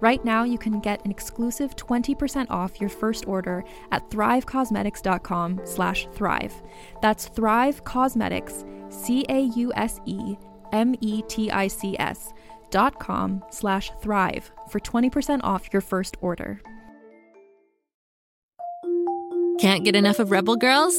Right now, you can get an exclusive 20% off your first order at thrivecausemetics.com slash thrive. That's Thrive Causemetics, C-A-U-S-E-M-E-T-I-C-S dot com slash thrive for 20% off your first order. Can't get enough of Rebel Girls?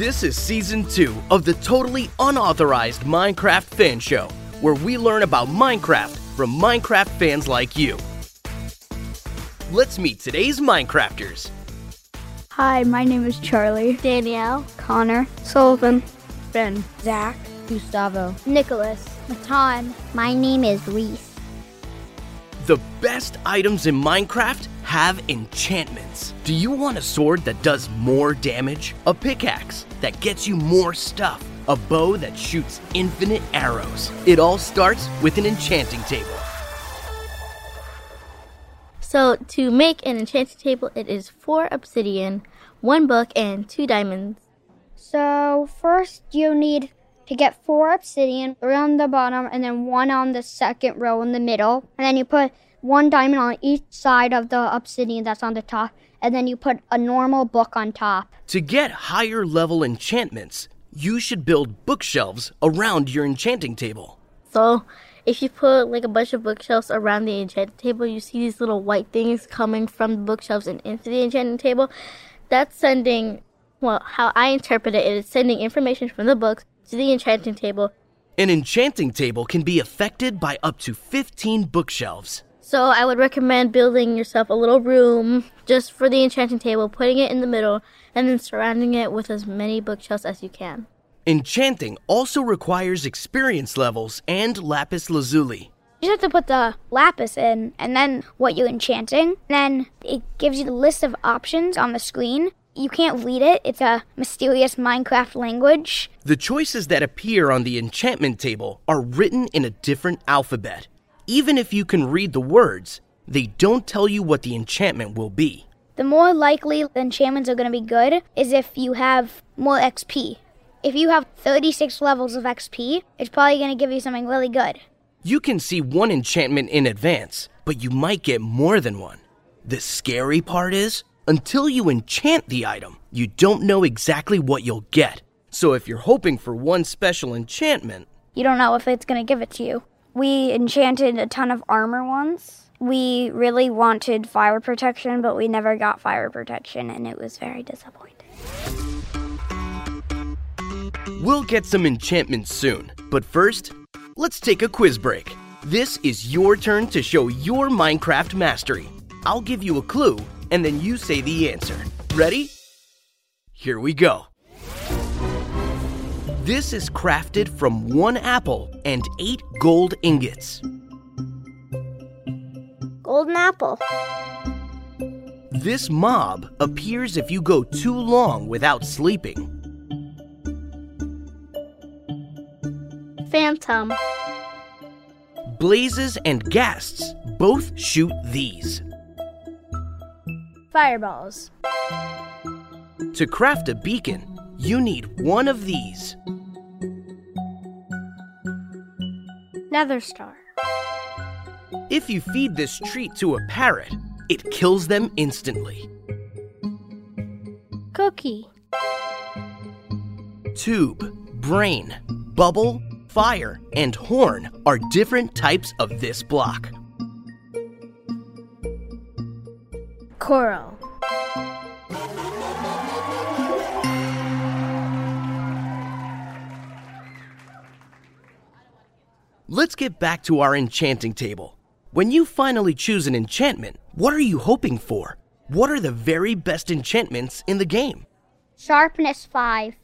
This is season two of the totally unauthorized Minecraft fan show, where we learn about Minecraft from Minecraft fans like you. Let's meet today's Minecrafters. Hi, my name is Charlie. Danielle, Connor. Sullivan. Ben. Zach. Gustavo. Nicholas. Matan. My name is Reese. The best items in Minecraft have enchantments. Do you want a sword that does more damage? A pickaxe that gets you more stuff? A bow that shoots infinite arrows? It all starts with an enchanting table. So, to make an enchanting table, it is four obsidian, one book, and two diamonds. So, first you need to get four obsidian three on the bottom and then one on the second row in the middle. And then you put one diamond on each side of the obsidian that's on the top. And then you put a normal book on top. To get higher level enchantments, you should build bookshelves around your enchanting table. So, if you put like a bunch of bookshelves around the enchanting table, you see these little white things coming from the bookshelves and into the enchanting table. That's sending, well, how I interpret it is sending information from the books to the enchanting table. An enchanting table can be affected by up to 15 bookshelves. So I would recommend building yourself a little room just for the enchanting table, putting it in the middle, and then surrounding it with as many bookshelves as you can. Enchanting also requires experience levels and lapis lazuli. You just have to put the lapis in and then what you're enchanting. Then it gives you the list of options on the screen. You can't read it, it's a mysterious Minecraft language. The choices that appear on the enchantment table are written in a different alphabet. Even if you can read the words, they don't tell you what the enchantment will be. The more likely the enchantments are going to be good is if you have more XP. If you have 36 levels of XP, it's probably going to give you something really good. You can see one enchantment in advance, but you might get more than one. The scary part is, until you enchant the item, you don't know exactly what you'll get. So if you're hoping for one special enchantment, you don't know if it's going to give it to you. We enchanted a ton of armor once. We really wanted fire protection, but we never got fire protection, and it was very disappointing. We'll get some enchantments soon, but first, let's take a quiz break. This is your turn to show your Minecraft mastery. I'll give you a clue, and then you say the answer. Ready? Here we go. This is crafted from one apple and eight gold ingots. Golden apple. This mob appears if you go too long without sleeping. Phantom. Blazes and Ghasts both shoot these. Fireballs. To craft a beacon, you need one of these. Nether star. If you feed this treat to a parrot, it kills them instantly. Cookie. Tube, brain, bubble, fire, and horn are different types of this block. Coral. Let's get back to our enchanting table. When you finally choose an enchantment, what are you hoping for? What are the very best enchantments in the game? Sharpness 5.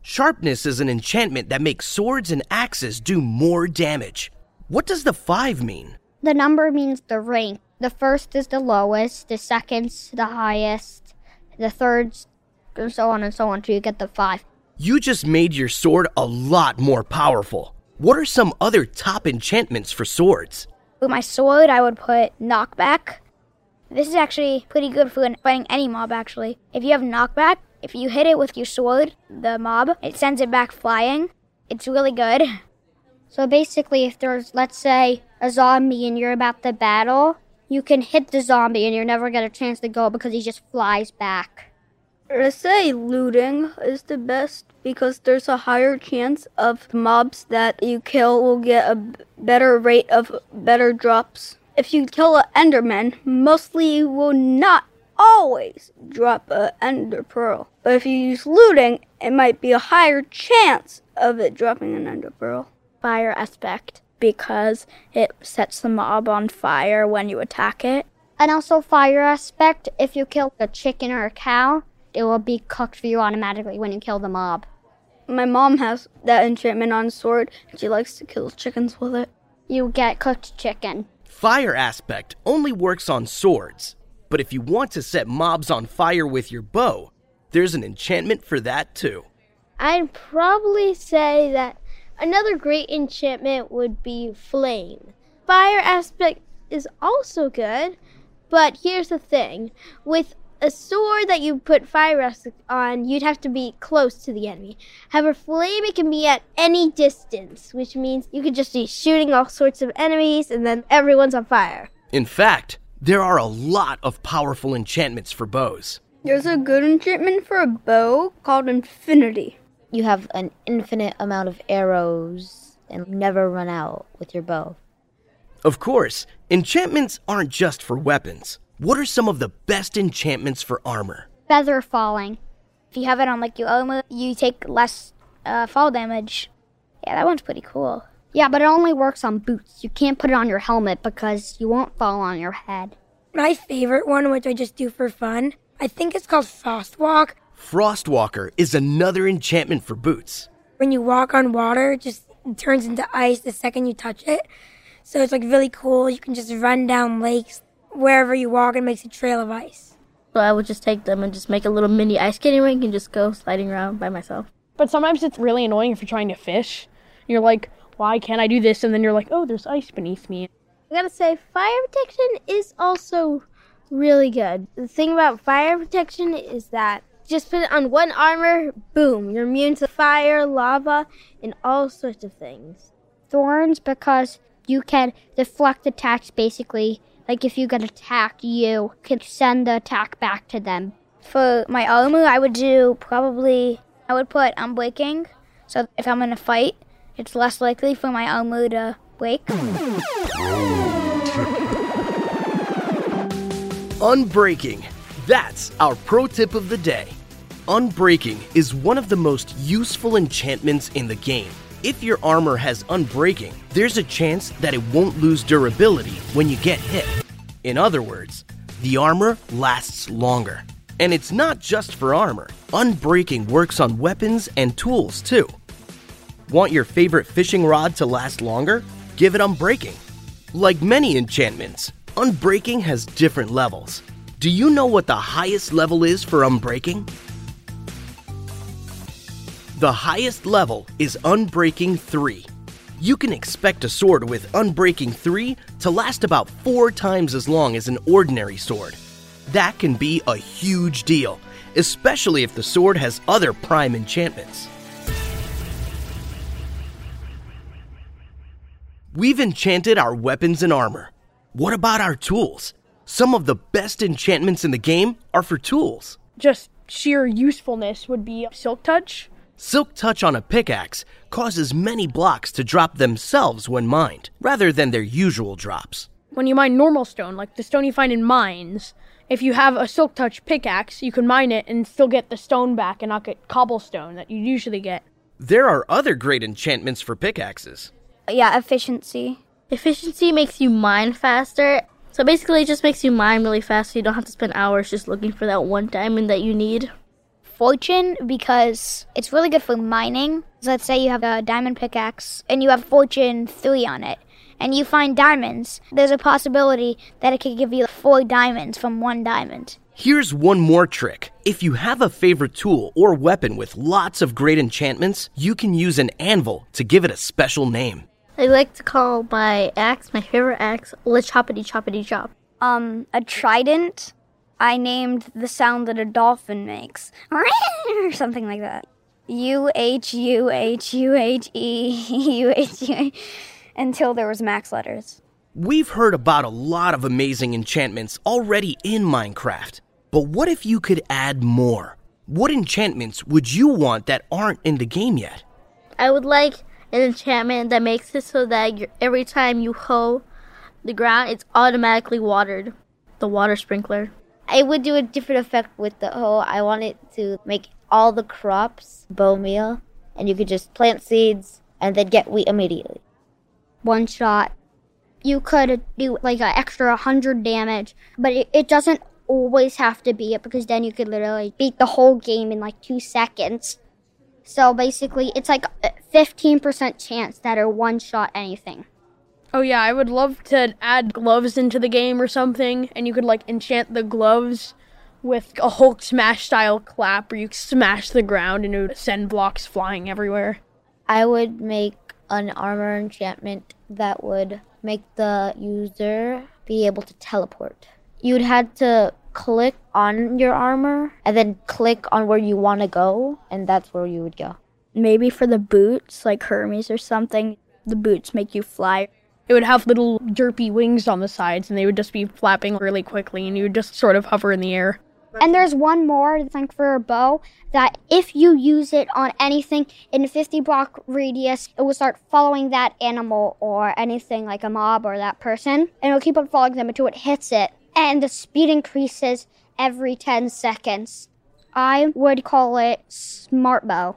Sharpness is an enchantment that makes swords and axes do more damage. What does the 5 mean? The number means the rank. The first is the lowest, the second's the highest, the third's, and so on and so on till you get the 5. You just made your sword a lot more powerful. What are some other top enchantments for swords? With my sword, I would put knockback. This is actually pretty good for fighting any mob, actually. If you have knockback, if you hit it with your sword, the mob, it sends it back flying. It's really good. So basically, if there's, let's say, a zombie and you're about to battle, you can hit the zombie and you'll never get a chance to go because he just flies back. Let's say looting is the best because there's a higher chance of mobs that you kill will get a better rate of better drops. If you kill an enderman, mostly you will not always drop a ender pearl. But if you use looting, it might be a higher chance of it dropping an ender pearl. Fire aspect. Because it sets the mob on fire when you attack it. And also, fire aspect if you kill a chicken or a cow, it will be cooked for you automatically when you kill the mob. My mom has that enchantment on sword. She likes to kill chickens with it. You get cooked chicken. Fire aspect only works on swords, but if you want to set mobs on fire with your bow, there's an enchantment for that too. I'd probably say that another great enchantment would be flame. Fire aspect is also good, but here's the thing. With a sword that you put fire aspect on, you'd have to be close to the enemy. However, flame it can be at any distance, which means you could just be shooting all sorts of enemies and then everyone's on fire. In fact, there are a lot of powerful enchantments for bows. There's a good enchantment for a bow called Infinity. You have an infinite amount of arrows and never run out with your bow. Of course, enchantments aren't just for weapons. What are some of the best enchantments for armor? Feather falling. If you have it on like your armor, you take less uh, fall damage. Yeah, that one's pretty cool. Yeah, but it only works on boots. You can't put it on your helmet because you won't fall on your head. My favorite one, which I just do for fun, I think it's called Frostwalk. Frostwalker is another enchantment for boots. When you walk on water, it just turns into ice the second you touch it. So it's like really cool. You can just run down lakes wherever you walk and makes a trail of ice. So I would just take them and just make a little mini ice skating rink and just go sliding around by myself. But sometimes it's really annoying if you're trying to fish. You're like, why can't I do this? And then you're like, oh, there's ice beneath me. I gotta say, fire protection is also really good. The thing about fire protection is that just put it on one armor, boom, you're immune to fire, lava, and all sorts of things. Thorns because you can deflect attacks basically. Like if you get attacked, you can send the attack back to them. For my armor, I would do probably, I would put unbreaking. So if I'm in a fight, it's less likely for my armor to break. Unbreaking. That's our pro tip of the day. Unbreaking is one of the most useful enchantments in the game. If your armor has Unbreaking, there's a chance that it won't lose durability when you get hit. In other words, the armor lasts longer. And it's not just for armor, Unbreaking works on weapons and tools too. Want your favorite fishing rod to last longer? Give it Unbreaking. Like many enchantments, Unbreaking has different levels. Do you know what the highest level is for Unbreaking? The highest level is Unbreaking 3. You can expect a sword with Unbreaking 3 to last about four times as long as an ordinary sword. That can be a huge deal, especially if the sword has other prime enchantments. We've enchanted our weapons and armor. What about our tools? Some of the best enchantments in the game are for tools. Just sheer usefulness would be Silk Touch. Silk Touch on a pickaxe causes many blocks to drop themselves when mined, rather than their usual drops. When you mine normal stone, like the stone you find in mines, if you have a Silk Touch pickaxe, you can mine it and still get the stone back and not get cobblestone that you usually get. There are other great enchantments for pickaxes. Yeah, efficiency. Efficiency makes you mine faster. So basically, it just makes you mine really fast so you don't have to spend hours just looking for that one diamond that you need. Fortune, because it's really good for mining. So let's say you have a diamond pickaxe and you have Fortune 3 on it, and you find diamonds. There's a possibility that it could give you four diamonds from one diamond. Here's one more trick. If you have a favorite tool or weapon with lots of great enchantments, you can use an anvil to give it a special name. I like to call my axe, my favorite axe, Let's Choppity Choppity Chop. Um, a trident. I named the sound that a dolphin makes, or something like that. U H U H U H E U H U until there was max letters. We've heard about a lot of amazing enchantments already in Minecraft, but what if you could add more? What enchantments would you want that aren't in the game yet? I would like an enchantment that makes it so that every time you hoe the ground, it's automatically watered. The water sprinkler. I would do a different effect with the hoe. I want it to make all the crops bone meal, and you could just plant seeds and then get wheat immediately. One shot. You could do like an extra 100 damage, but it, it doesn't always have to be it because then you could literally beat the whole game in like two seconds. So basically, it's like a 15% chance that it one shot anything. Oh yeah, I would love to add gloves into the game or something, and you could like enchant the gloves with a Hulk smash style clap where you smash the ground and it would send blocks flying everywhere. I would make an armor enchantment that would make the user be able to teleport. You'd have to click on your armor and then click on where you want to go, and that's where you would go. Maybe for the boots, like Hermes or something, the boots make you fly. It would have little derpy wings on the sides, and they would just be flapping really quickly, and you would just sort of hover in the air. And there's one more thing for a bow that if you use it on anything in a 50 block radius, it will start following that animal or anything like a mob or that person, and it'll keep on following them until it hits it. And the speed increases every 10 seconds. I would call it Smart Bow.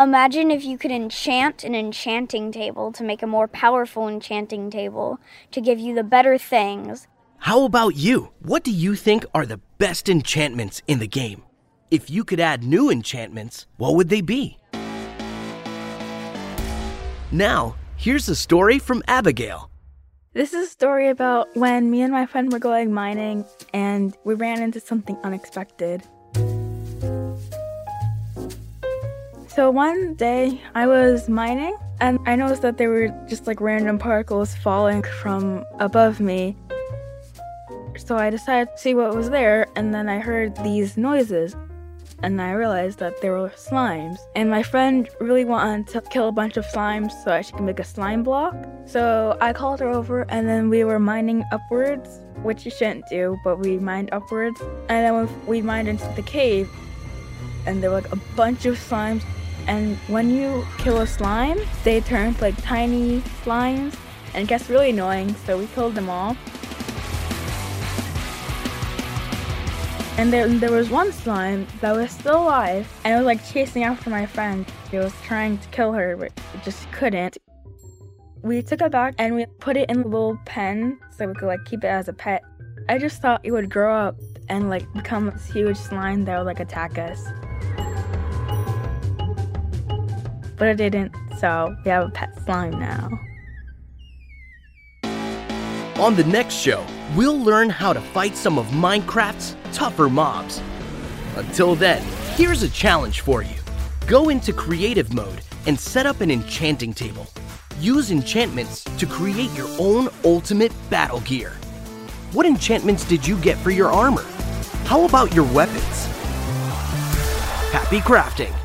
Imagine if you could enchant an enchanting table to make a more powerful enchanting table to give you the better things. How about you? What do you think are the best enchantments in the game? If you could add new enchantments, what would they be? Now, here's a story from Abigail. This is a story about when me and my friend were going mining and we ran into something unexpected. So one day I was mining and I noticed that there were just like random particles falling from above me. So I decided to see what was there and then I heard these noises and I realized that there were slimes. And my friend really wanted to kill a bunch of slimes so that she could make a slime block. So I called her over and then we were mining upwards, which you shouldn't do, but we mined upwards. And then we mined into the cave and there were like a bunch of slimes. And when you kill a slime, they turn like tiny slimes and it gets really annoying, so we killed them all. And there, there was one slime that was still alive, and it was like chasing after my friend. It was trying to kill her, but it just couldn't. We took it back and we put it in a little pen so we could like keep it as a pet. I just thought it would grow up and like become this huge slime that would like attack us. but it didn't, so we have a pet slime now. On the next show, we'll learn how to fight some of Minecraft's tougher mobs. Until then, here's a challenge for you. Go into creative mode and set up an enchanting table. Use enchantments to create your own ultimate battle gear. What enchantments did you get for your armor? How about your weapons? Happy crafting!